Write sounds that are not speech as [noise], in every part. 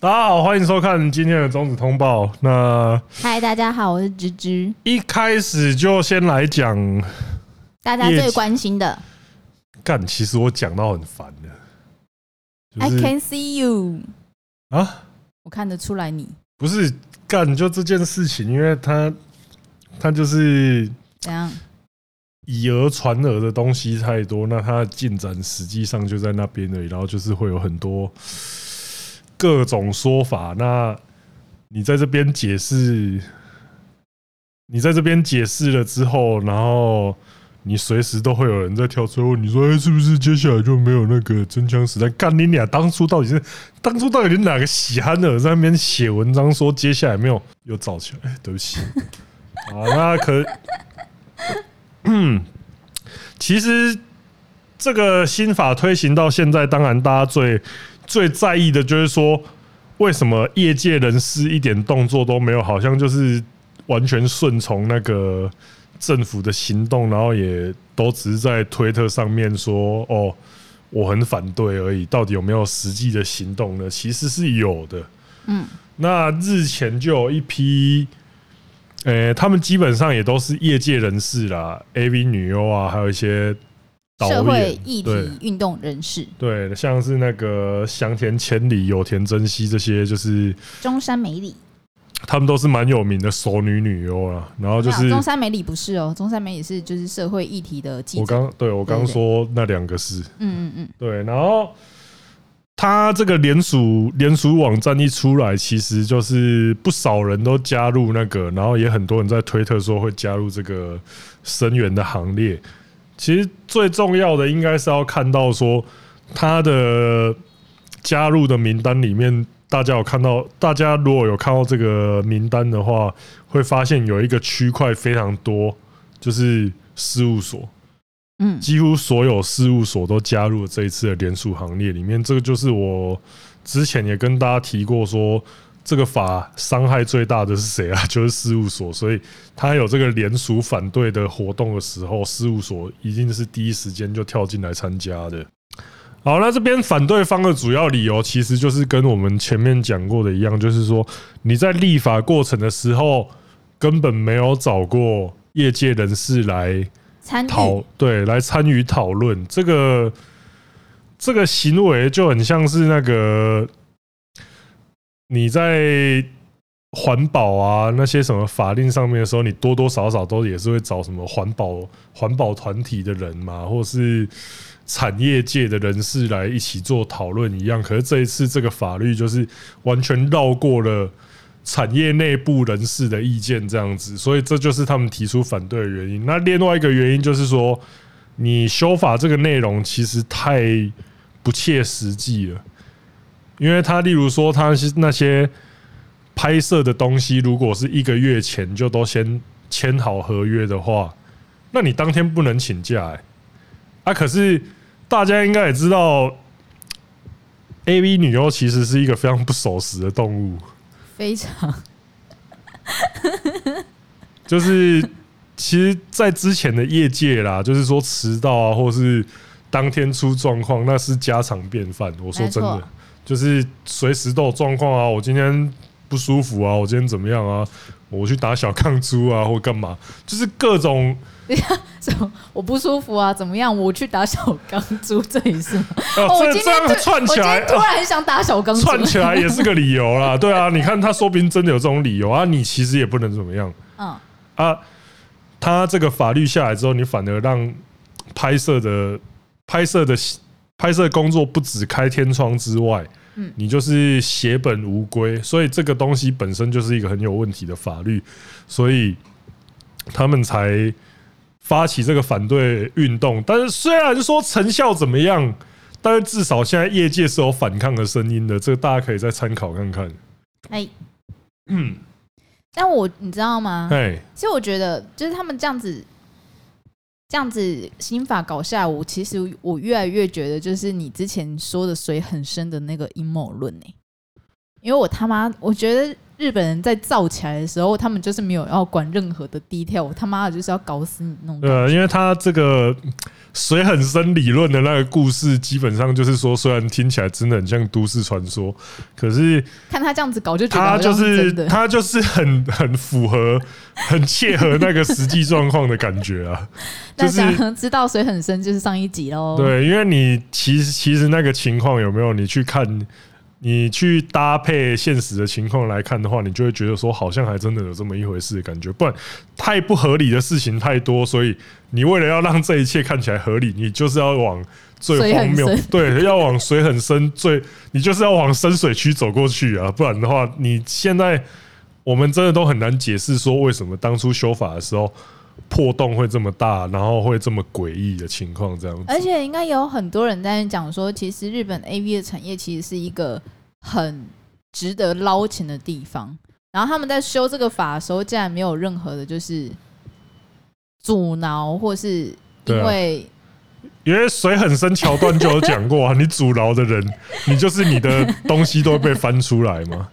大家好，欢迎收看今天的中指通报。那嗨，大家好，我是芝芝。一开始就先来讲大家最关心的。干，其实我讲到很烦的。I can see you 啊，我看得出来你不是干就这件事情，因为他他就是怎样以讹传讹的东西太多，那他的进展实际上就在那边而已，然后就是会有很多。各种说法，那你在这边解释，你在这边解释了之后，然后你随时都会有人在跳出问你说：“哎，是不是接下来就没有那个真枪实弹？”干你俩当初到底是当初到底是哪个喜憨的在那边写文章说接下来没有又造起来？对不起，啊，那可，嗯，其实这个新法推行到现在，当然大家最。最在意的就是说，为什么业界人士一点动作都没有，好像就是完全顺从那个政府的行动，然后也都只是在推特上面说：“哦，我很反对而已。”到底有没有实际的行动呢？其实是有的。嗯，那日前就有一批，呃，他们基本上也都是业界人士啦，AV 女优啊，还有一些。社会议题运动人士，对，像是那个香田千里、有田真希这些，就是中山美里，他们都是蛮有名的熟女女优啦。然后就是中山美里不是哦，中山美里是就是社会议题的记者。我刚对我刚说那两个是，嗯嗯嗯，对。然后他这个联署联署网站一出来，其实就是不少人都加入那个，然后也很多人在推特说会加入这个声援的行列。其实最重要的应该是要看到说他的加入的名单里面，大家有看到，大家如果有看到这个名单的话，会发现有一个区块非常多，就是事务所，嗯，几乎所有事务所都加入了这一次的联署行列里面。这个就是我之前也跟大家提过说。这个法伤害最大的是谁啊？[laughs] 就是事务所，所以他有这个联署反对的活动的时候，事务所一定是第一时间就跳进来参加的。好，那这边反对方的主要理由，其实就是跟我们前面讲过的一样，就是说你在立法过程的时候，根本没有找过业界人士来参讨，对，来参与讨论这个这个行为，就很像是那个。你在环保啊那些什么法令上面的时候，你多多少少都也是会找什么环保环保团体的人嘛，或是产业界的人士来一起做讨论一样。可是这一次这个法律就是完全绕过了产业内部人士的意见，这样子，所以这就是他们提出反对的原因。那另外一个原因就是说，你修法这个内容其实太不切实际了。因为他例如说，他是那些拍摄的东西，如果是一个月前就都先签好合约的话，那你当天不能请假哎。啊，可是大家应该也知道，AV 女优其实是一个非常不守时的动物，非常。就是其实，在之前的业界啦，就是说迟到啊，或是当天出状况，那是家常便饭。我说真的。就是随时都有状况啊！我今天不舒服啊！我今天怎么样啊？我去打小抗珠啊，或干嘛？就是各种。[laughs] 什么？我不舒服啊？怎么样？我去打小钢珠，[laughs] 这里是吗？哦，这这样串起来，突然想打小钢珠，串起来也是个理由啦。对啊，你看他说不定真的有这种理由啊！你其实也不能怎么样。嗯啊，他这个法律下来之后，你反而让拍摄的拍摄的拍摄工作不止开天窗之外。嗯你就是血本无归，所以这个东西本身就是一个很有问题的法律，所以他们才发起这个反对运动。但是虽然说成效怎么样，但是至少现在业界是有反抗的声音的，这个大家可以再参考看看。哎，嗯，但我你知道吗？哎，其实我觉得就是他们这样子。这样子心法搞下来，我其实我越来越觉得，就是你之前说的水很深的那个阴谋论呢。因为我他妈，我觉得日本人在造起来的时候，他们就是没有要管任何的 detail，他妈的就是要搞死你那种。对，因为他这个水很深理论的那个故事，基本上就是说，虽然听起来真的很像都市传说，可是看他这样子搞，就觉得他就是他就是很很符合、很切合那个实际状况的感觉啊。[laughs] 就是想知道水很深，就是上一集喽。对，因为你其实其实那个情况有没有你去看？你去搭配现实的情况来看的话，你就会觉得说，好像还真的有这么一回事的感觉。不然太不合理的事情太多，所以你为了要让这一切看起来合理，你就是要往最荒谬，对，要往水很深，最你就是要往深水区走过去啊！不然的话，你现在我们真的都很难解释说，为什么当初修法的时候。破洞会这么大，然后会这么诡异的情况，这样子。而且应该有很多人在讲说，其实日本 AV 的产业其实是一个很值得捞钱的地方。然后他们在修这个法的时候，竟然没有任何的，就是阻挠，或是因为、啊、因为水很深桥段就有讲过啊，你阻挠的人，你就是你的东西都会被翻出来嘛。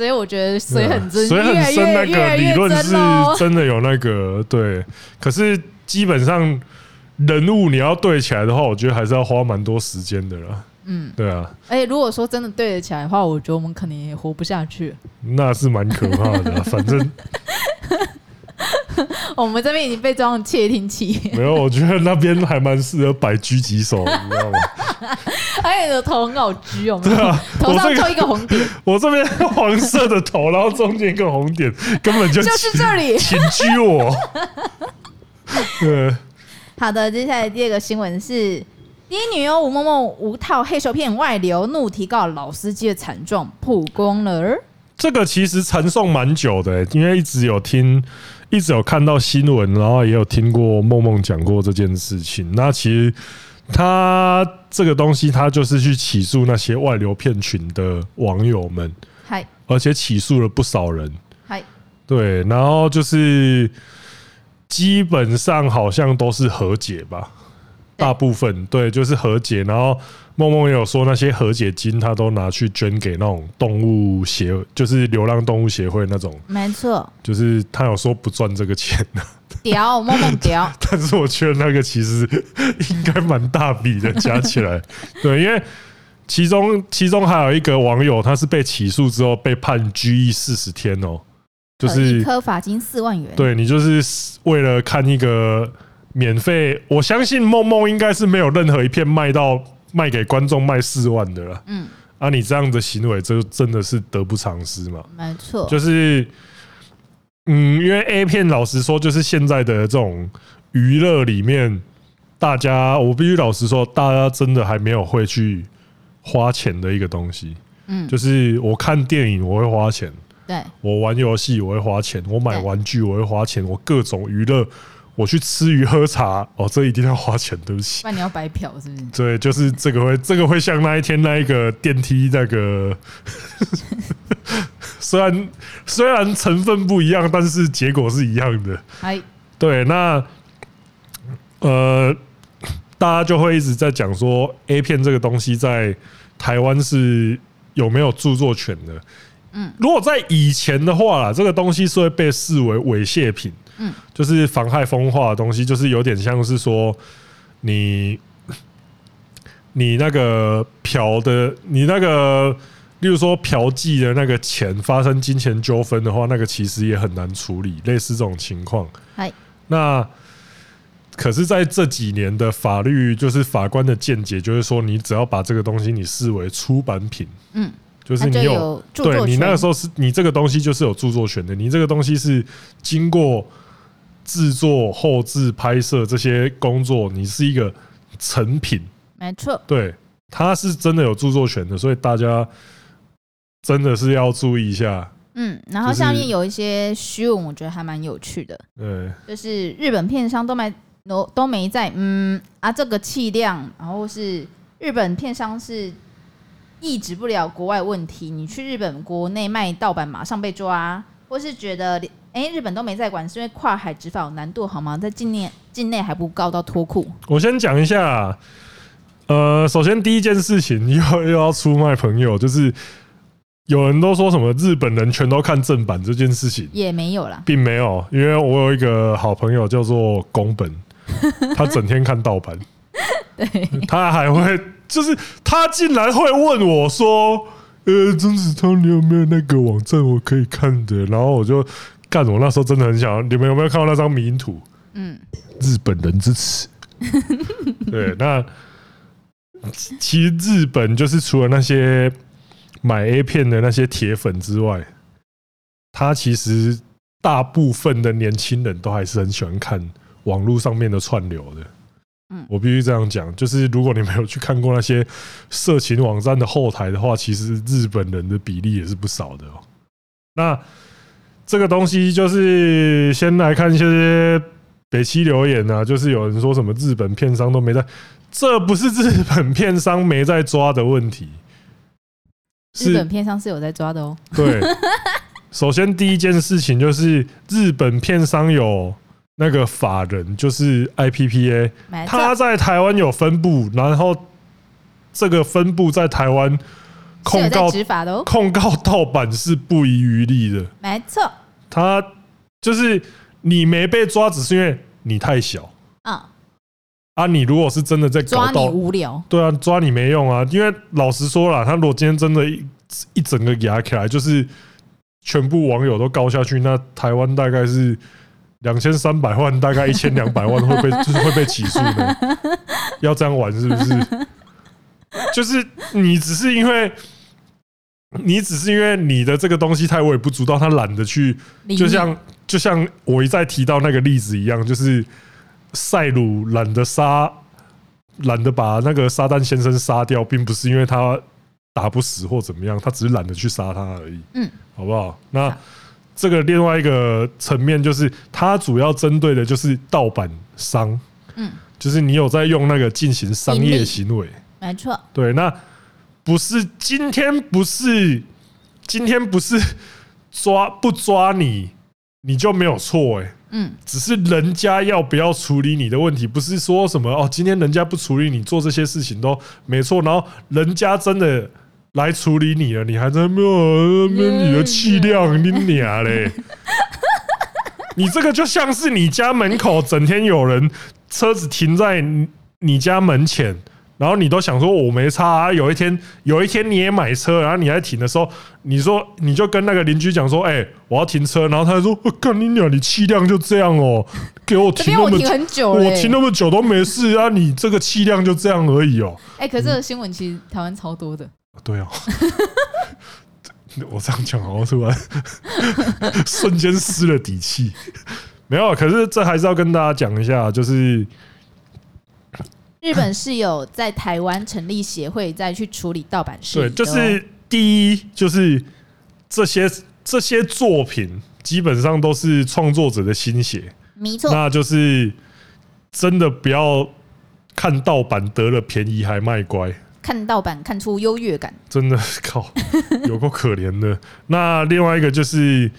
所以我觉得水很深，水很深那个理论是真的有那个对，可是基本上人物你要对起来的话，我觉得还是要花蛮多时间的啦。嗯，对啊。哎，如果说真的对得起来的话，我觉得我们可能也活不下去。那是蛮可怕的，[laughs] 反正。我们这边已经被装了窃听器。没有，我觉得那边还蛮适合摆狙击手，你知道吗？还有你的头很好狙哦。对啊，[laughs] 头上就一个红点。[laughs] 我这边黄色的头，然后中间一个红点，根本就 [laughs] 就是这里，请狙我。对，好的，接下来第二个新闻是：第一女优吴梦梦无套黑手片外流，怒提告老司机的惨状曝光了。这个其实传送蛮久的，因为一直有听。一直有看到新闻，然后也有听过梦梦讲过这件事情。那其实他这个东西，他就是去起诉那些外流骗群的网友们，而且起诉了不少人，对，然后就是基本上好像都是和解吧，大部分。对，就是和解，然后。梦梦也有说，那些和解金他都拿去捐给那种动物协，就是流浪动物协会那种。没错，就是他有说不赚这个钱的。[laughs] 屌，梦梦屌。[laughs] 但是我觉得那个其实应该蛮大笔的，加起来。[laughs] 对，因为其中其中还有一个网友，他是被起诉之后被判拘役四十天哦，就是一颗罚金四万元。对，你就是为了看一个免费，我相信梦梦应该是没有任何一片卖到。卖给观众卖四万的了，嗯，啊，你这样的行为，这真的是得不偿失嘛？没错，就是，嗯，因为 A 片，老实说，就是现在的这种娱乐里面，大家，我必须老实说，大家真的还没有会去花钱的一个东西，嗯，就是我看电影我会花钱，对，我玩游戏我会花钱，我买玩具我会花钱，我各种娱乐。我去吃鱼喝茶哦，这一定要花钱，对不起。那你要白嫖是不是？对，就是这个会，这个会像那一天那一个电梯那个，[laughs] 虽然虽然成分不一样，但是结果是一样的。哎，对，那呃，大家就会一直在讲说，A 片这个东西在台湾是有没有著作权的？嗯，如果在以前的话啦，这个东西是会被视为猥亵品。嗯，就是妨害风化的东西，就是有点像是说你你那个嫖的，你那个，例如说嫖妓的那个钱发生金钱纠纷的话，那个其实也很难处理，类似这种情况。那可是在这几年的法律，就是法官的见解，就是说你只要把这个东西你视为出版品，嗯。就是你有，对你那个时候是你这个东西就是有著作权的，你这个东西是经过制作、后置、拍摄这些工作，你是一个成品，没错，对，它是真的有著作权的，所以大家真的是要注意一下。嗯，然后下面有一些虚闻，我觉得还蛮有趣的，对，就是日本片商都没都都没在，嗯啊，这个气量，然后是日本片商是。抑制不了国外问题，你去日本国内卖盗版马上被抓，或是觉得哎、欸、日本都没在管，是因为跨海执法有难度好吗？在境内境内还不告到脱裤。我先讲一下，呃，首先第一件事情又 [laughs] 又要出卖朋友，就是有人都说什么日本人全都看正版这件事情也没有啦，并没有，因为我有一个好朋友叫做宫本，他整天看盗版，[laughs] 对，他还会就是他竟然会问我说：“呃，曾子通，你有没有那个网站我可以看的？”然后我就干，我那时候真的很想，你们有没有看到那张名图？嗯，日本人之耻。[laughs] 对，那其实日本就是除了那些买 A 片的那些铁粉之外，他其实大部分的年轻人都还是很喜欢看网络上面的串流的。嗯，我必须这样讲，就是如果你没有去看过那些色情网站的后台的话，其实日本人的比例也是不少的哦。那这个东西就是先来看一些。北七留言啊，就是有人说什么日本片商都没在，这不是日本片商没在抓的问题，日本片商是有在抓的哦。对，首先第一件事情就是日本片商有那个法人，就是 IPPA，他在台湾有分部，然后这个分部在台湾控告执法的哦，控告盗版是不遗余力的，没错，他就是。你没被抓，只是因为你太小啊！啊，你如果是真的在搞到无聊，对啊，抓你没用啊！因为老实说了，他如果今天真的一一整个压起来，就是全部网友都告下去，那台湾大概是两千三百万，大概一千两百万会被 [laughs] 就是会被起诉的。要这样玩是不是？[laughs] 就是你只是因为。你只是因为你的这个东西太微不足道，他懒得去，就像就像我一再提到那个例子一样，就是塞鲁懒得杀，懒得把那个撒旦先生杀掉，并不是因为他打不死或怎么样，他只是懒得去杀他而已。嗯，好不好？那这个另外一个层面就是，它主要针对的就是盗版商。嗯，就是你有在用那个进行商业行为，没错。对，那。不是今天不是今天不是抓不抓你，你就没有错哎，嗯，只是人家要不要处理你的问题，不是说什么哦，今天人家不处理你做这些事情都没错，然后人家真的来处理你了，你还在没有没有你的气量，你娘嘞！[laughs] 你这个就像是你家门口整天有人车子停在你家门前。然后你都想说我没差啊，有一天有一天你也买车，然后你还停的时候，你说你就跟那个邻居讲说，哎，我要停车，然后他就说，干你娘，你气量就这样哦，给我停那么久，[laughs] 我停那么久都没事啊，你这个气量就这样而已哦。哎，可是这个新闻其实台湾超多的。对哦，[laughs] 我这样讲好像突然 [laughs] 瞬间失了底气，没有，可是这还是要跟大家讲一下，就是。日本是有在台湾成立协会，再去处理盗版事。对，就是第一，就是这些这些作品基本上都是创作者的心血，没错。那就是真的不要看盗版得了便宜还卖乖，看盗版看出优越感，真的靠，[laughs] 有够可怜的。那另外一个就是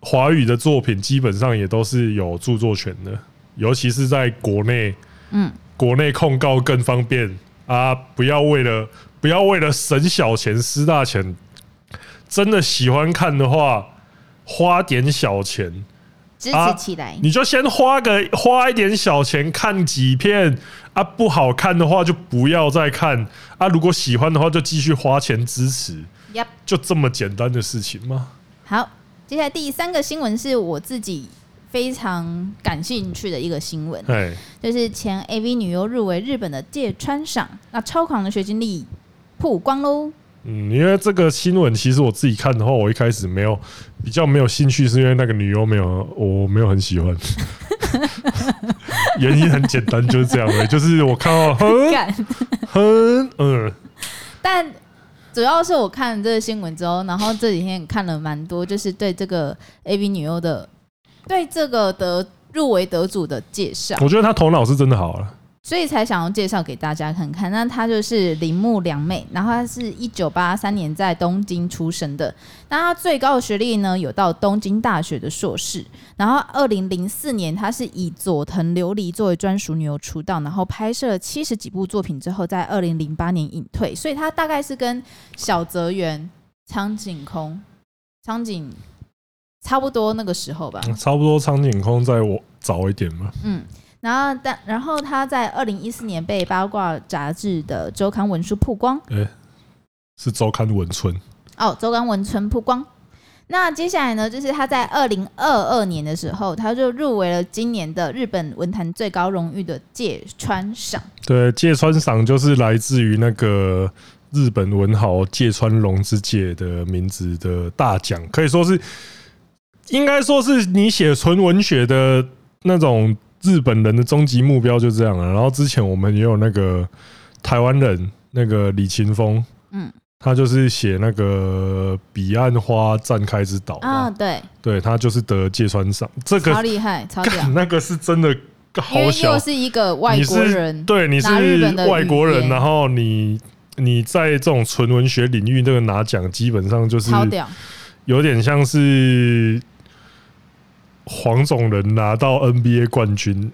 华语的作品，基本上也都是有著作权的，尤其是在国内，嗯。国内控告更方便啊！不要为了不要为了省小钱失大钱，真的喜欢看的话，花点小钱支持起来。你就先花个花一点小钱看几片啊，不好看的话就不要再看啊。如果喜欢的话，就继续花钱支持。Yep，就这么简单的事情吗？好，接下来第三个新闻是我自己。非常感兴趣的一个新闻，就是前 AV 女优入围日本的芥川赏，那超狂的学经历曝光喽。嗯，因为这个新闻，其实我自己看的话，我一开始没有比较没有兴趣，是因为那个女优没有，我没有很喜欢。[laughs] 原因很简单，就是这样的，就是我看到很 [laughs] 很嗯，但主要是我看了这个新闻之后，然后这几天看了蛮多，就是对这个 AV 女优的。对这个得入围得主的介绍，我觉得他头脑是真的好了，所以才想要介绍给大家看看。那她就是铃木良美，然后她是一九八三年在东京出生的。那她最高的学历呢，有到东京大学的硕士。然后二零零四年，她是以佐藤琉璃作为专属女友出道，然后拍摄了七十几部作品之后，在二零零八年隐退。所以她大概是跟小泽圆苍井空，苍井差不多那个时候吧，差不多苍井空在我早一点嘛。嗯，然后但然后他在二零一四年被八卦杂志的周刊文书曝光，哎、欸，是周刊文春哦，周刊文春曝光。那接下来呢，就是他在二零二二年的时候，他就入围了今年的日本文坛最高荣誉的芥川赏。对，芥川赏就是来自于那个日本文豪芥川龙之介的名字的大奖，可以说是，应该说是你写纯文学的那种日本人的终极目标就这样了。然后之前我们也有那个台湾人，那个李勤峰，嗯。他就是写那个彼岸花绽开之岛啊，对，对他就是得芥川赏，这个超厉害，超屌，[laughs] 那个是真的好小，又是一个外国人，对，你是外国人，然后你你在这种纯文学领域，这个拿奖基本上就是，有点像是黄种人拿到 NBA 冠军，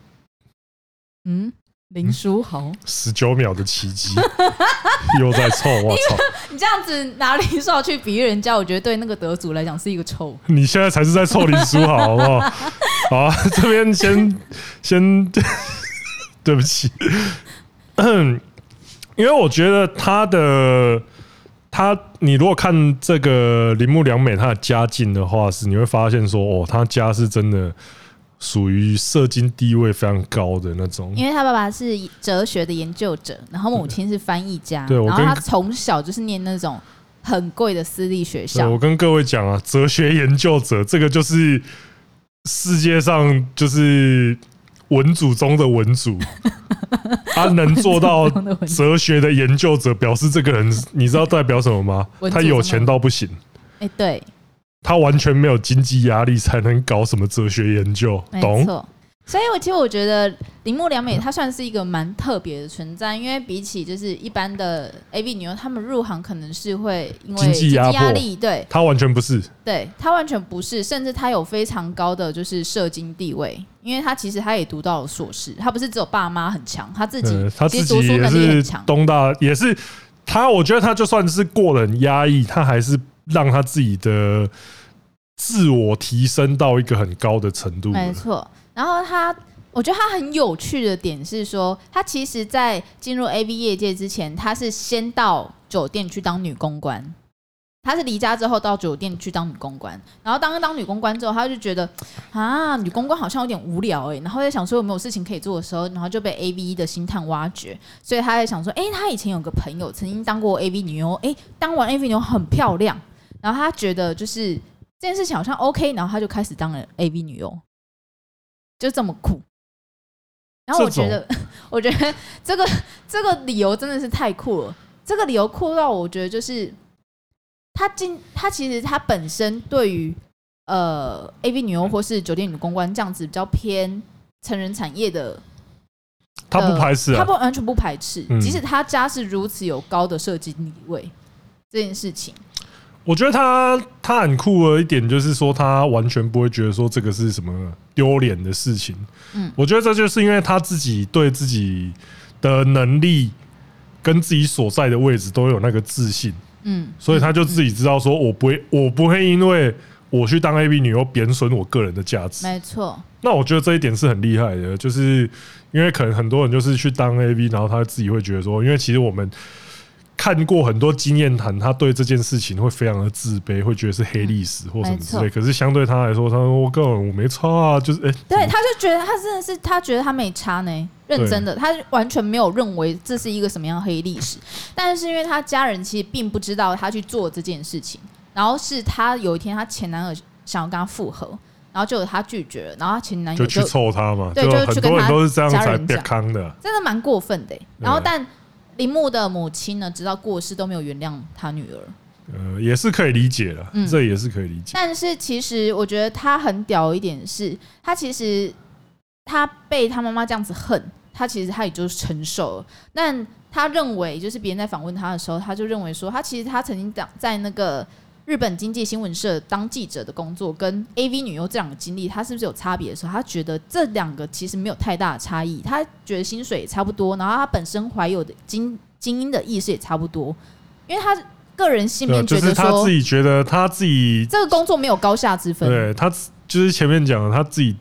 嗯。林书豪十九秒的奇迹，[laughs] 又在凑，我操！[laughs] 你这样子拿林书豪去比喻人家，我觉得对那个得主来讲是一个臭。你现在才是在凑林书豪，好不好？[laughs] 好啊，这边先先对不起，[coughs] 因为我觉得他的他，你如果看这个铃木良美他的家境的话，是你会发现说，哦，他家是真的。属于社经地位非常高的那种，因为他爸爸是哲学的研究者，然后母亲是翻译家，对，然后他从小就是念那种很贵的私立学校。我跟各位讲啊，哲学研究者这个就是世界上就是文组中的文组，[laughs] 他能做到哲学的研究者，表示这个人你知道代表什么吗？他有钱到不行。哎，对。他完全没有经济压力，才能搞什么哲学研究，懂？所以，我其实我觉得铃木良美她算是一个蛮特别的存在，因为比起就是一般的 AV 女优，她们入行可能是会因为经济压力，对，她完全不是，对，她完全不是，甚至她有非常高的就是社经地位，因为她其实她也读到了硕士，她不是只有爸妈很强，她自己她自己也是东大，也是她，我觉得她就算是过得很压抑，她还是。让她自己的自我提升到一个很高的程度。没错。然后他，我觉得他很有趣的点是说，他其实，在进入 AV 业界之前，他是先到酒店去当女公关。他是离家之后到酒店去当女公关，然后当当女公关之后，他就觉得啊，女公关好像有点无聊哎、然后在想说有没有事情可以做的时候，然后就被 AV 的星探挖掘，所以他在想说，哎、他以前有个朋友曾经当过 AV 女优，哎、欸，当完 AV 女优很漂亮。然后他觉得就是这件事情好像 OK，然后他就开始当了 AV 女优，就这么酷。然后我觉得，[laughs] 我觉得这个这个理由真的是太酷了。这个理由酷到我觉得就是他今他其实他本身对于呃 AV 女优或是酒店女公关这样子比较偏成人产业的，他不排斥，他不完全不排斥，即使他家是如此有高的设计地位这件事情。我觉得他他很酷的一点就是说，他完全不会觉得说这个是什么丢脸的事情。嗯，我觉得这就是因为他自己对自己的能力跟自己所在的位置都有那个自信。嗯，所以他就自己知道说，我不会，我不会因为我去当 A B 女优贬损我个人的价值。没错。那我觉得这一点是很厉害的，就是因为可能很多人就是去当 A B，然后他自己会觉得说，因为其实我们。看过很多经验谈，他对这件事情会非常的自卑，会觉得是黑历史或什么之类。可是相对他来说，他说我根本我没差啊，就是哎，对，他就觉得他真的是他觉得他没差呢，认真的，他完全没有认为这是一个什么样的黑历史。但是因为他家人其实并不知道他去做这件事情，然后是他有一天他前男友想要跟他复合，然后就有他拒绝了，然后他前男友就去凑他嘛，对，就很多人都是这样才别康的，真的蛮过分的。然后但。铃木的母亲呢，直到过世都没有原谅他女儿。呃，也是可以理解的，嗯，这也是可以理解。但是其实我觉得他很屌一点是，他其实他被他妈妈这样子恨，他其实他也就承受了。但他认为，就是别人在访问他的时候，他就认为说，他其实他曾经讲在那个。日本经济新闻社当记者的工作跟 AV 女优这两个经历，他是不是有差别的时候，他觉得这两个其实没有太大的差异，他觉得薪水也差不多，然后他本身怀有的精精英的意识也差不多，因为他个人性命觉得说，就是他自己觉得他自己这个工作没有高下之分。对，他就是前面讲的他自己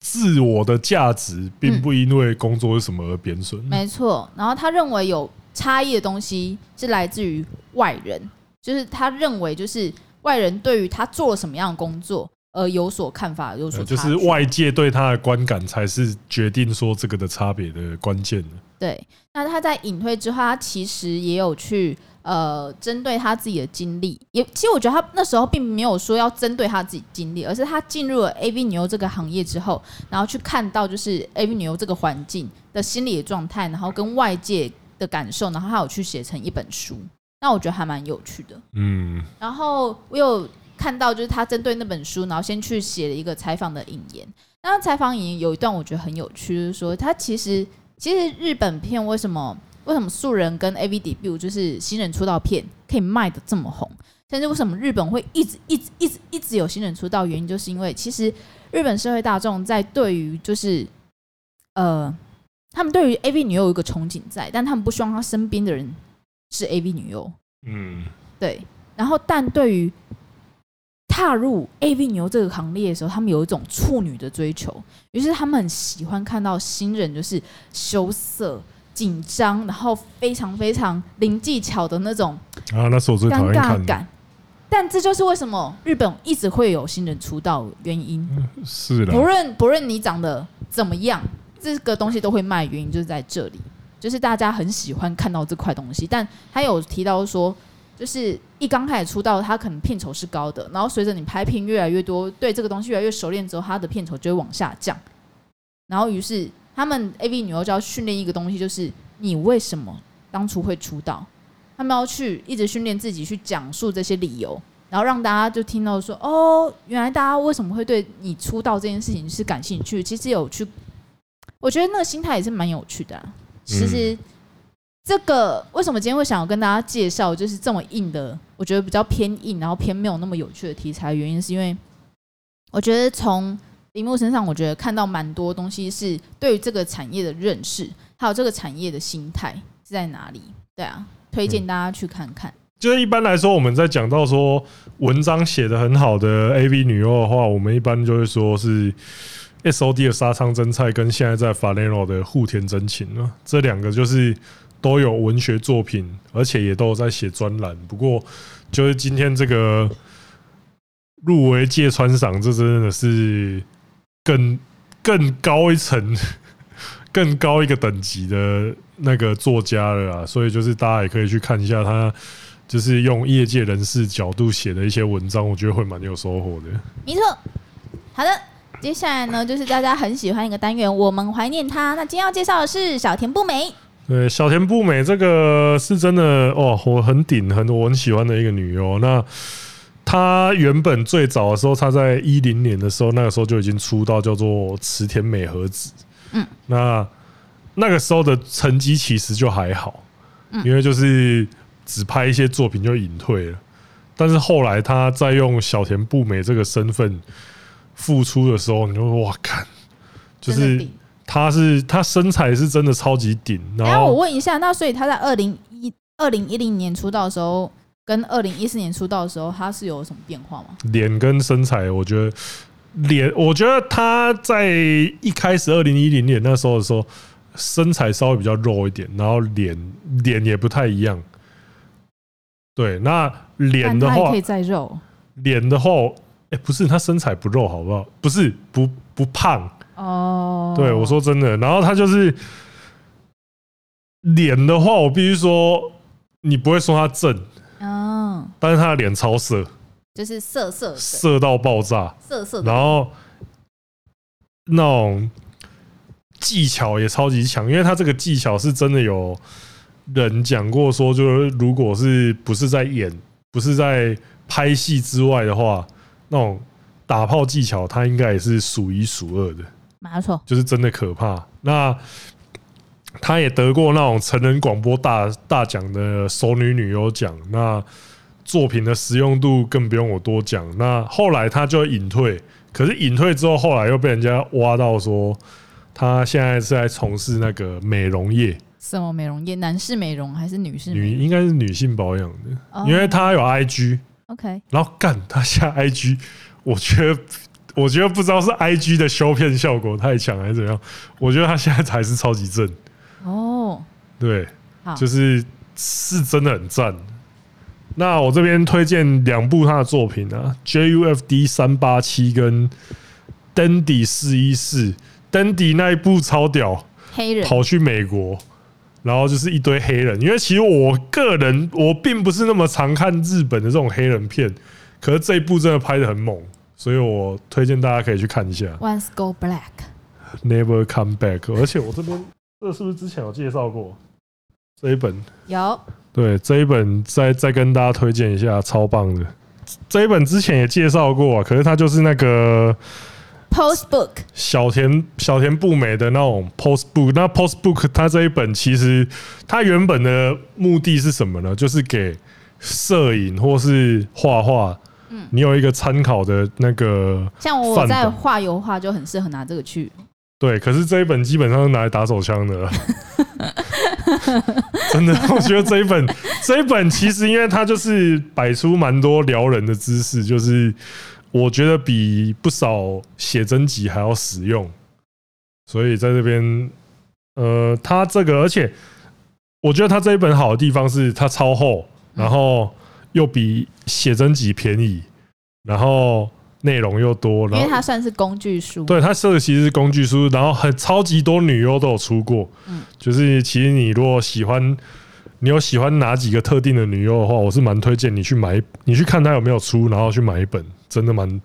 自我的价值，并不因为工作是什么而贬损。嗯，没错，然后他认为有差异的东西是来自于外人，就是他认为就是外人对于他做了什么样的工作。而，有所看法，有所就是外界对他的观感才是决定说这个的差别的关键。对，那他在隐退之后，他其实也有去呃，针对他自己的经历，也其实我觉得他那时候并没有说要针对他自己经历，而是他进入了 AV 女优这个行业之后，然后去看到就是 AV 女优这个环境的心理的状态，然后跟外界的感受，然后他有去写成一本书。那我觉得还蛮有趣的。嗯，然后我有。看到就是他针对那本书，然后先去写了一个采访的引言。那采访引言有一段我觉得很有趣，就是说他其实其实日本片为什么为什么素人跟 AV debut 就是新人出道片可以卖的这么红，甚至为什么日本会一直一直一直一直有新人出道，原因就是因为其实日本社会大众在对于就是呃他们对于 AV 女优有一个憧憬在，但他们不希望他身边的人是 AV 女优。嗯，对。然后但对于踏入 AV 女优这个行列的时候，他们有一种处女的追求，于是他们很喜欢看到新人就是羞涩、紧张，然后非常非常零技巧的那种啊，那是我最讨厌看的。但这就是为什么日本一直会有新人出道原因。是的，不论不论你长得怎么样，这个东西都会卖，原因就是在这里，就是大家很喜欢看到这块东西。但他有提到说。就是一刚开始出道，他可能片酬是高的，然后随着你拍片越来越多，对这个东西越来越熟练之后，他的片酬就会往下降。然后于是他们 AV 女优就要训练一个东西，就是你为什么当初会出道？他们要去一直训练自己去讲述这些理由，然后让大家就听到说，哦，原来大家为什么会对你出道这件事情是感兴趣？其实有去，我觉得那个心态也是蛮有趣的。其实。这个为什么今天会想要跟大家介绍，就是这么硬的，我觉得比较偏硬，然后偏没有那么有趣的题材，原因是因为我觉得从铃木身上，我觉得看到蛮多东西是对于这个产业的认识，还有这个产业的心态是在哪里？对啊，推荐大家去看看。嗯，就是一般来说，我们在讲到说文章写的很好的 AV 女优的话，我们一般就会说是 SOD 的沙仓真菜跟现在在 FARENO 的户田真情啊，这两个就是。都有文学作品，而且也都有在写专栏。不过，就是今天这个入围芥川赏，这真的是更更高一层、[laughs] 更高一个等级的那个作家了啊！所以，就是大家也可以去看一下他，就是用业界人士角度写的一些文章，我觉得会蛮有收获的。没错。好的，接下来呢，就是大家很喜欢一个单元，我们怀念他。那今天要介绍的是小田不美。对，小田不美这个是真的哦，我很顶，很我很喜欢的一个女优。那她原本最早的时候，她在一零年的时候，那个时候就已经出道，叫做池田美和子。嗯，那那个时候的成绩其实就还好，因为就是只拍一些作品就隐退了。但是后来她再用小田不美这个身份复出的时候，你就说哇，看就是。他是他身材是真的超级顶。然后我问一下，那所以他在二零一二零一零年出道的时候，跟二零一四年出道的时候，他是有什么变化吗？脸跟身材，我觉得脸，我觉得他在一开始二零一零年那时候的时候，身材稍微比较肉一点，然后脸脸也不太一样。对，那脸的话可以再肉。脸的话，哎，不是他身材不肉好不好？不是不不胖。哦，对，我说真的，然后他就是脸的话，我必须说，你不会说他正，嗯，但是他的脸超色，就是色色色到爆炸，色色，然后那种技巧也超级强，因为他这个技巧是真的有人讲过，说就是如果是不是在演，不是在拍戏之外的话，那种打炮技巧，他应该也是数一数二的。没错，就是真的可怕。那他也得过那种成人广播大大奖的熟女女优奖。那作品的实用度更不用我多讲。那后来他就隐退，可是隐退之后，后来又被人家挖到说他现在是在从事那个美容业，什么美容业？男士美容还是女士美容？女应该是女性保养的，oh. 因为他有 IG。OK，然后干他下 IG，我觉得我觉得不知道是 IG 的修片效果太强还是怎样，我觉得他现在才是超级正。哦，oh. 对，就是是真的很赞。那我这边推荐两部他的作品啊，JUFD 三八七跟 Dandy 四一四，Dandy 那一部超屌，黑人跑去美国，然后就是一堆黑人。因为其实我个人我并不是那么常看日本的这种黑人片，可是这一部真的拍得很猛，所以我推荐大家可以去看一下。Once go black，Never come back。而且我这边这是不是之前有介绍过这一本？有。对，这一本再再跟大家推荐一下，超棒的。这一本之前也介绍过啊，可是它就是那个 post book 小田小田步美的那种 post book。那 post book 它这一本其实它原本的目的是什么呢？就是给摄影或是画画，嗯，你有一个参考的那个。像我在画油画就很适合拿这个去。对，可是这一本基本上是拿来打手枪的。[laughs] 真的，我觉得这一本这一本其实，因为它就是摆出蛮多撩人的姿势，就是我觉得比不少写真集还要实用。所以在这边，呃，它这个，而且我觉得它这一本好的地方是它超厚，然后又比写真集便宜，然后。内容又多，因为它算是工具书。对，它设的其实是工具书，然后很超级多女优都有出过。嗯，就是其实你如果喜欢，你有喜欢哪几个特定的女优的话，我是蛮推荐你去买，你去看它有没有出，然后去买一本，真的蛮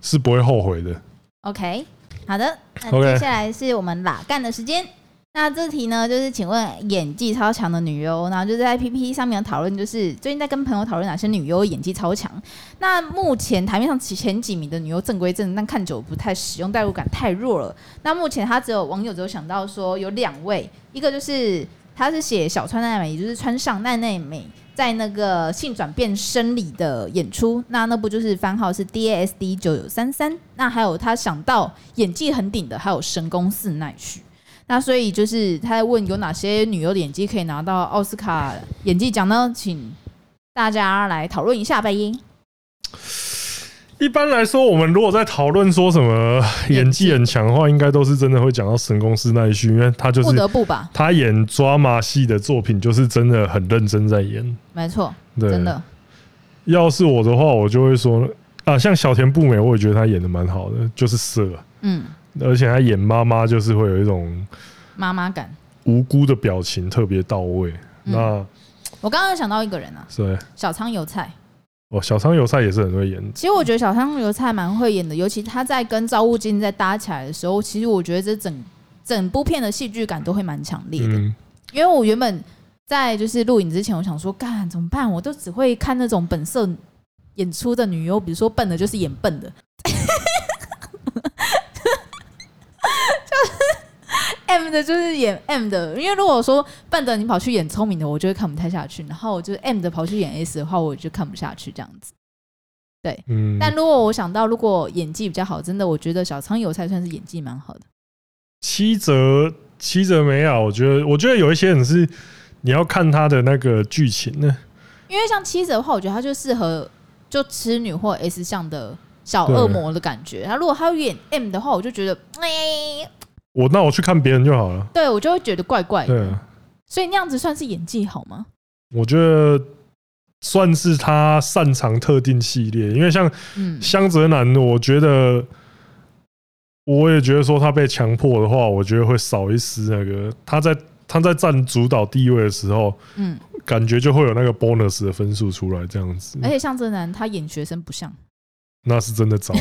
是不会后悔的。OK，好的，那接下来是我们拉干的时间。那这题呢，就是请问演技超强的女优，然后就是在 PPT 上面的讨论，就是最近在跟朋友讨论哪些女优演技超强。那目前台面上前几名的女优正规正，但看久不太使用，代入感太弱了。那目前他只有网友只有想到说有两位，一个就是他是写小川奈美，也就是川上奈奈美在那个性转变生理的演出，那那部就是番号是 DASD 九九三三。那还有他想到演技很顶的，还有神宫寺奈绪。那所以就是他在问有哪些女优的演技可以拿到奥斯卡演技奖呢？请大家来讨论一下呗。一般来说，我们如果在讨论说什么演技很强的话，应该都是真的会讲到神宫寺奈绪，因为他就是不得不吧。他演抓马戏的作品就是真的很认真在演，没错，真的。要是我的话，我就会说啊，像小田不美，我也觉得他演的蛮好的，就是色，嗯。而且他演妈妈就是会有一种妈妈感，无辜的表情特别到位。那我刚刚有想到一个人啊，是小仓由菜。哦，小仓由菜也是很会演。其实我觉得小仓由菜蛮会演的，尤其他在跟赵物金在搭起来的时候，其实我觉得这整整部片的戏剧感都会蛮强烈的。因为我原本在就是录影之前，我想说，干怎么办？我都只会看那种本色演出的女优，比如说笨的，就是演笨的。M 的就是演 M 的，因为如果说笨的你跑去演聪明的，我就会看不太下去。然后就是 M 的跑去演 S 的话，我就看不下去这样子。对，嗯。但如果我想到，如果演技比较好，真的我觉得小仓由菜算是演技蛮好的。七泽七泽没有，我觉得我觉得有一些人是你要看他的那个剧情呢。因为像七泽的话，我觉得他就适合就痴女或 S 向的小恶魔的感觉。他如果他要演 M 的话，我就觉得哎。我那我去看别人就好了。对，我就会觉得怪怪的。对，所以那样子算是演技好吗？我觉得算是他擅长特定系列，因为像香泽男，我觉得我也觉得说他被强迫的话，我觉得会少一丝那个他在他在占主导地位的时候，嗯，感觉就会有那个 bonus 的分数出来这样子。而且香泽南他演学生不像，那是真的糟。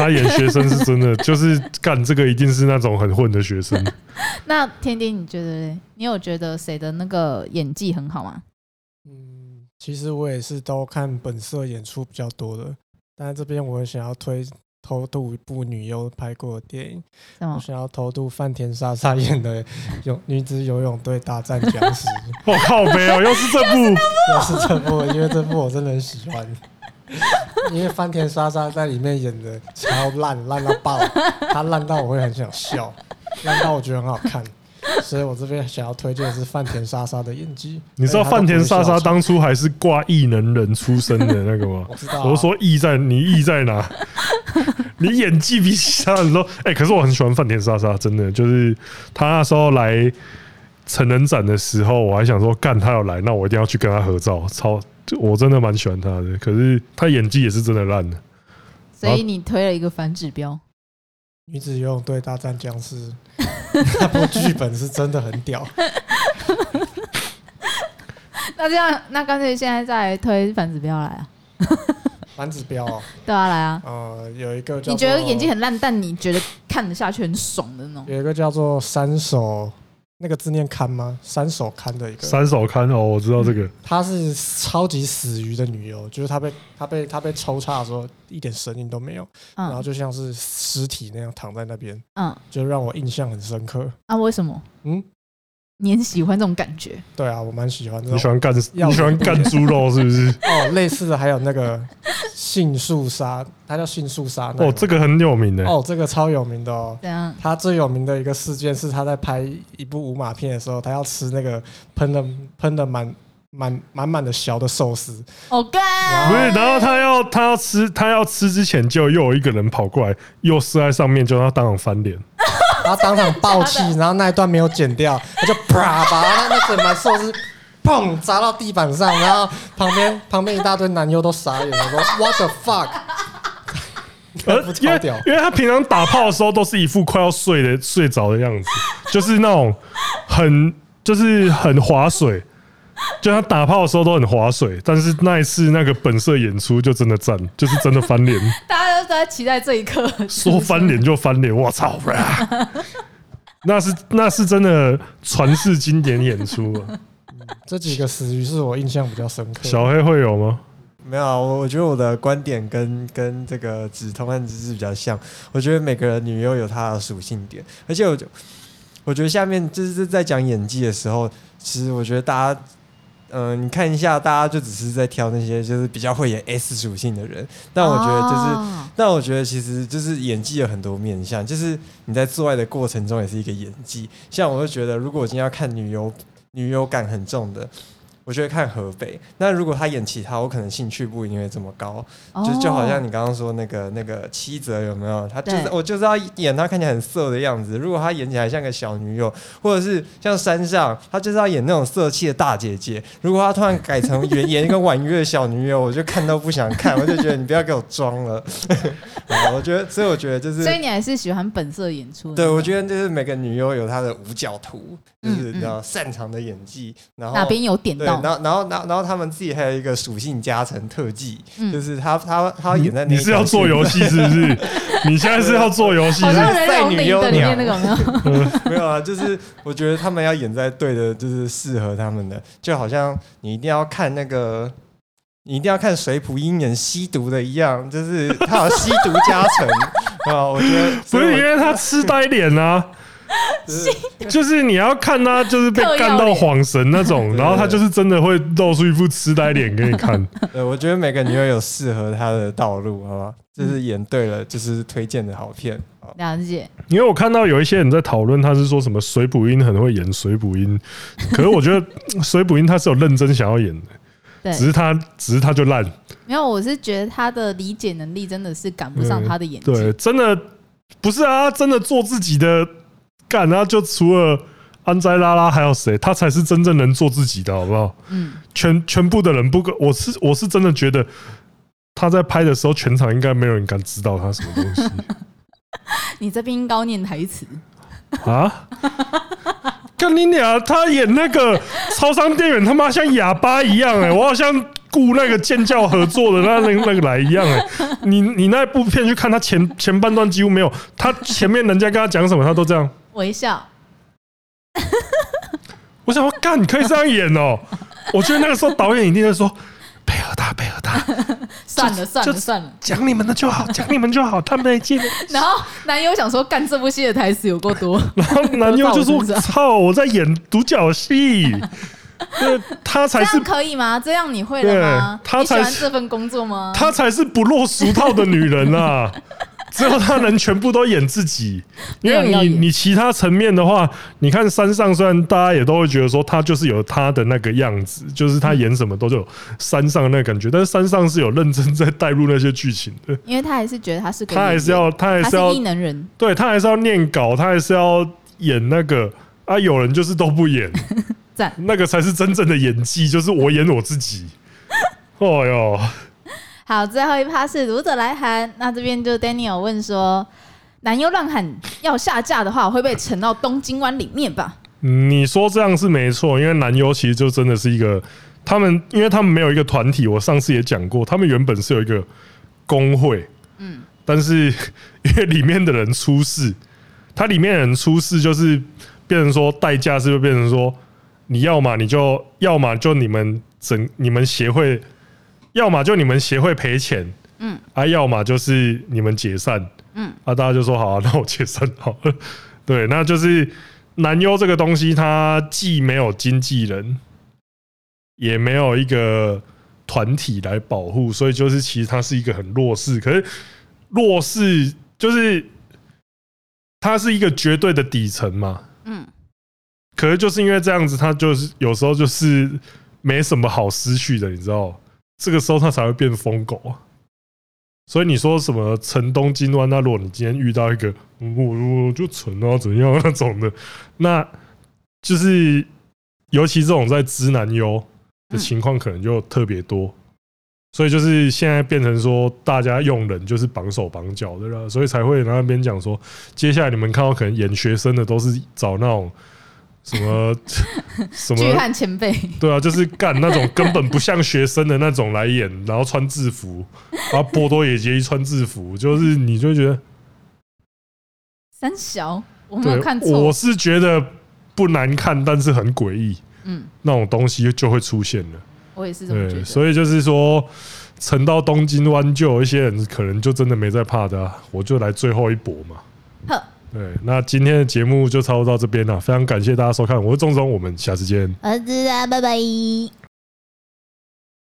他演学生是真的，就是干这个一定是那种很混的学生。[laughs] 那天天，你觉得你有觉得谁的那个演技很好吗？嗯，其实我也是都看本色演出比较多的，但是这边我想要推偷渡一部女优拍过的电影，我想要偷渡饭田莎莎演的泳女子游泳队大战僵尸。[laughs] 我靠，没有，又是这部，[laughs] 又是这部，因为这部我真的很喜欢。[laughs] 因为饭田莎莎在里面演的超烂，烂到爆，[laughs] 她烂到我会很想笑，烂到我觉得很好看。所以我这边想要推荐的是饭田莎莎的演技。你知道饭田莎莎当初还是挂异能人出身的那个吗？[laughs] 我知道、啊。我说异在你异在哪？你演技比其他人都哎，可是我很喜欢饭田莎莎，真的就是他那时候来成人展的时候，我还想说干他要来，那我一定要去跟他合照。超，我真的蛮喜欢他的。可是他演技也是真的烂的。所以你推了一个反指标。女子游泳队大战僵尸，[laughs] 那部剧本是真的很屌。[laughs] 那这样，那干脆现在再推反指标来啊！[laughs] 反指标哦，对啊，来啊！呃，有一个你觉得演技很烂，但你觉得看得下去很爽的那种。有一个叫做三手。那个字念勘吗？三手勘的一个三手勘哦，我知道这个。她是超级死鱼的女优，就是她被她被她被抽插的时候一点声音都没有，嗯、然后就像是尸体那样躺在那边，嗯，就让我印象很深刻。啊，为什么？嗯。你很喜欢这种感觉？对啊，我蛮喜欢。你喜欢干？你喜欢干猪肉是不是？[laughs] 哦，类似的还有那个杏树沙，它叫杏树沙。哦，这个很有名的。哦，这个超有名的哦。对啊。他最有名的一个事件是他在拍一部武马片的时候，他要吃那个喷的喷的满满满满的小的寿司。哦干。不是，然后他要他要吃他要吃之前，就又有一个人跑过来，又撕在上面，就让他当场翻脸。[laughs] 然后当场爆气，然后那一段没有剪掉，他就啪把他那整盘寿司砰砸到地板上，然后旁边旁边一大堆男优都傻眼了，说 What the fuck？[laughs] 因为因为他平常打炮的时候都是一副快要睡的睡着的样子，就是那种很就是很划水。就他打炮的时候都很划水，但是那一次那个本色演出就真的赞，就是真的翻脸。[laughs] 在期待这一刻，说翻脸就翻脸，我操！[laughs] 那是那是真的传世经典演出啊！[laughs] 这几个死鱼是我印象比较深刻。小黑会有吗？没有，我我觉得我的观点跟跟这个指通和知识比较像。我觉得每个人女优有她的属性点，而且我就我觉得下面就是在讲演技的时候，其实我觉得大家。嗯、呃，你看一下，大家就只是在挑那些就是比较会演 S 属性的人，但我觉得就是，哦、但我觉得其实就是演技有很多面向，就是你在做爱的过程中也是一个演技。像我就觉得，如果我今天要看女优，女优感很重的。我觉得看河北，那如果他演其他，我可能兴趣不一定会这么高。哦、就就好像你刚刚说那个那个七泽有没有？他就是我就是要演他看起来很色的样子。如果他演起来像个小女友，或者是像山上，他就是要演那种色气的大姐姐。如果他突然改成演演一个婉约的小女友，我就看都不想看，我就觉得你不要给我装了。[laughs] 我觉得，所以我觉得就是，所以你还是喜欢本色演出。对，我觉得就是每个女优有她的五角图，就是比较擅长的演技。然后哪边有点到？然后，然后，然后，然后他们自己还有一个属性加成特技，就是他，他，他演在那。[laughs] 你是要做游戏是不是？你现在是要做游戏？好像在女优里面那个没有？没有啊，就是我觉得他们要演在对的，就是适合他们的，就好像你一定要看那个，你一定要看水普鹰演吸毒的一样，就是他有吸毒加成 [laughs] 啊。我觉得不是因为他痴呆脸啊。[laughs] [laughs] 就是你要看他，就是被干到恍神那种，然后他就是真的会露出一副痴呆脸给你看。[laughs] 对，我觉得每个女优有适合她的道路，好吧？就是演对了，就是推荐的好片。了解。因为我看到有一些人在讨论，他是说什么水补音很会演水补音，可是我觉得水补音他是有认真想要演的，对，只是他只是他就烂。没有，我是觉得他的理解能力真的是赶不上他的演技。对，真的不是啊，真的做自己的。干，然后就除了安斋拉拉还有谁？他才是真正能做自己的，好不好？嗯，全全部的人不，我是我是真的觉得他在拍的时候，全场应该没有人敢知道他什么东西。[laughs] 你这边高念台词啊？干你俩，他演那个超商店员，他妈像哑巴一样哎、欸！我好像雇那个建教合作的那那那个来一样哎、欸！你你那部片去看他前前半段几乎没有，他前面人家跟他讲什么，他都这样。微笑，[laughs] 我想说，干，你可以这样演哦！[laughs] 我觉得那个时候导演一定会说，配合他，配合他。[laughs] 算了算了算了，讲你们的就好，讲你们就好，他们没见。然后男优想说，干这部戏的台词有够多。然后男优就说：“操，我在演独角戏。”他才是可以吗？这样你会了吗？他才是这份工作吗？他才是不落俗套的女人啊！只有他能全部都演自己，[laughs] 因为你你其他层面的话，你看山上虽然大家也都会觉得说他就是有他的那个样子，就是他演什么都有山上的那个感觉，但是山上是有认真在带入那些剧情的，[laughs] 因为他还是觉得他是他还是要他还是要异能人，对他还是要念稿，他还是要演那个啊，有人就是都不演，[laughs] 那个才是真正的演技，就是我演我自己，哦哟。好，最后一趴是读者来函。那这边就 Daniel 问说：“男优乱喊要下架的话，会不会沉到东京湾里面吧？”你说这样是没错，因为男优其实就真的是一个他们，因为他们没有一个团体。我上次也讲过，他们原本是有一个工会，嗯，但是因为里面的人出事，他里面的人出事，就是变成说代价是不是变成说，你要嘛你就要嘛就你们整你们协会。要么就你们协会赔钱，嗯，啊，要么就是你们解散，嗯，啊，大家就说好啊，[laughs] 那我解散好了，对，那就是男优这个东西，它既没有经纪人，也没有一个团体来保护，所以就是其实它是一个很弱势，可是弱势就是它是一个绝对的底层嘛，嗯，可是就是因为这样子，他就是有时候就是没什么好失去的，你知道。这个时候他才会变疯狗啊！所以你说什么城东金湾？那如果你今天遇到一个我我就沉啊怎样那种的，那就是尤其这种在知男优的情况可能就特别多。所以就是现在变成说大家用人就是绑手绑脚的了，所以才会那边讲说，接下来你们看到可能演学生的都是找那种。什么 [laughs] 什么巨汉前辈？对啊，就是干那种根本不像学生的那种来演，然后穿制服，然后波多野结衣穿制服，就是你就觉得三小，我没有看错，我是觉得不难看，但是很诡异。嗯，那种东西就会出现了。我也是这么觉得。所以就是说，沉到东京湾，就有一些人可能就真的没在怕的，我就来最后一搏嘛。呵。对，那今天的节目就差不多到这边了，非常感谢大家收看，我是钟总，我们下次见。儿子啊，拜拜。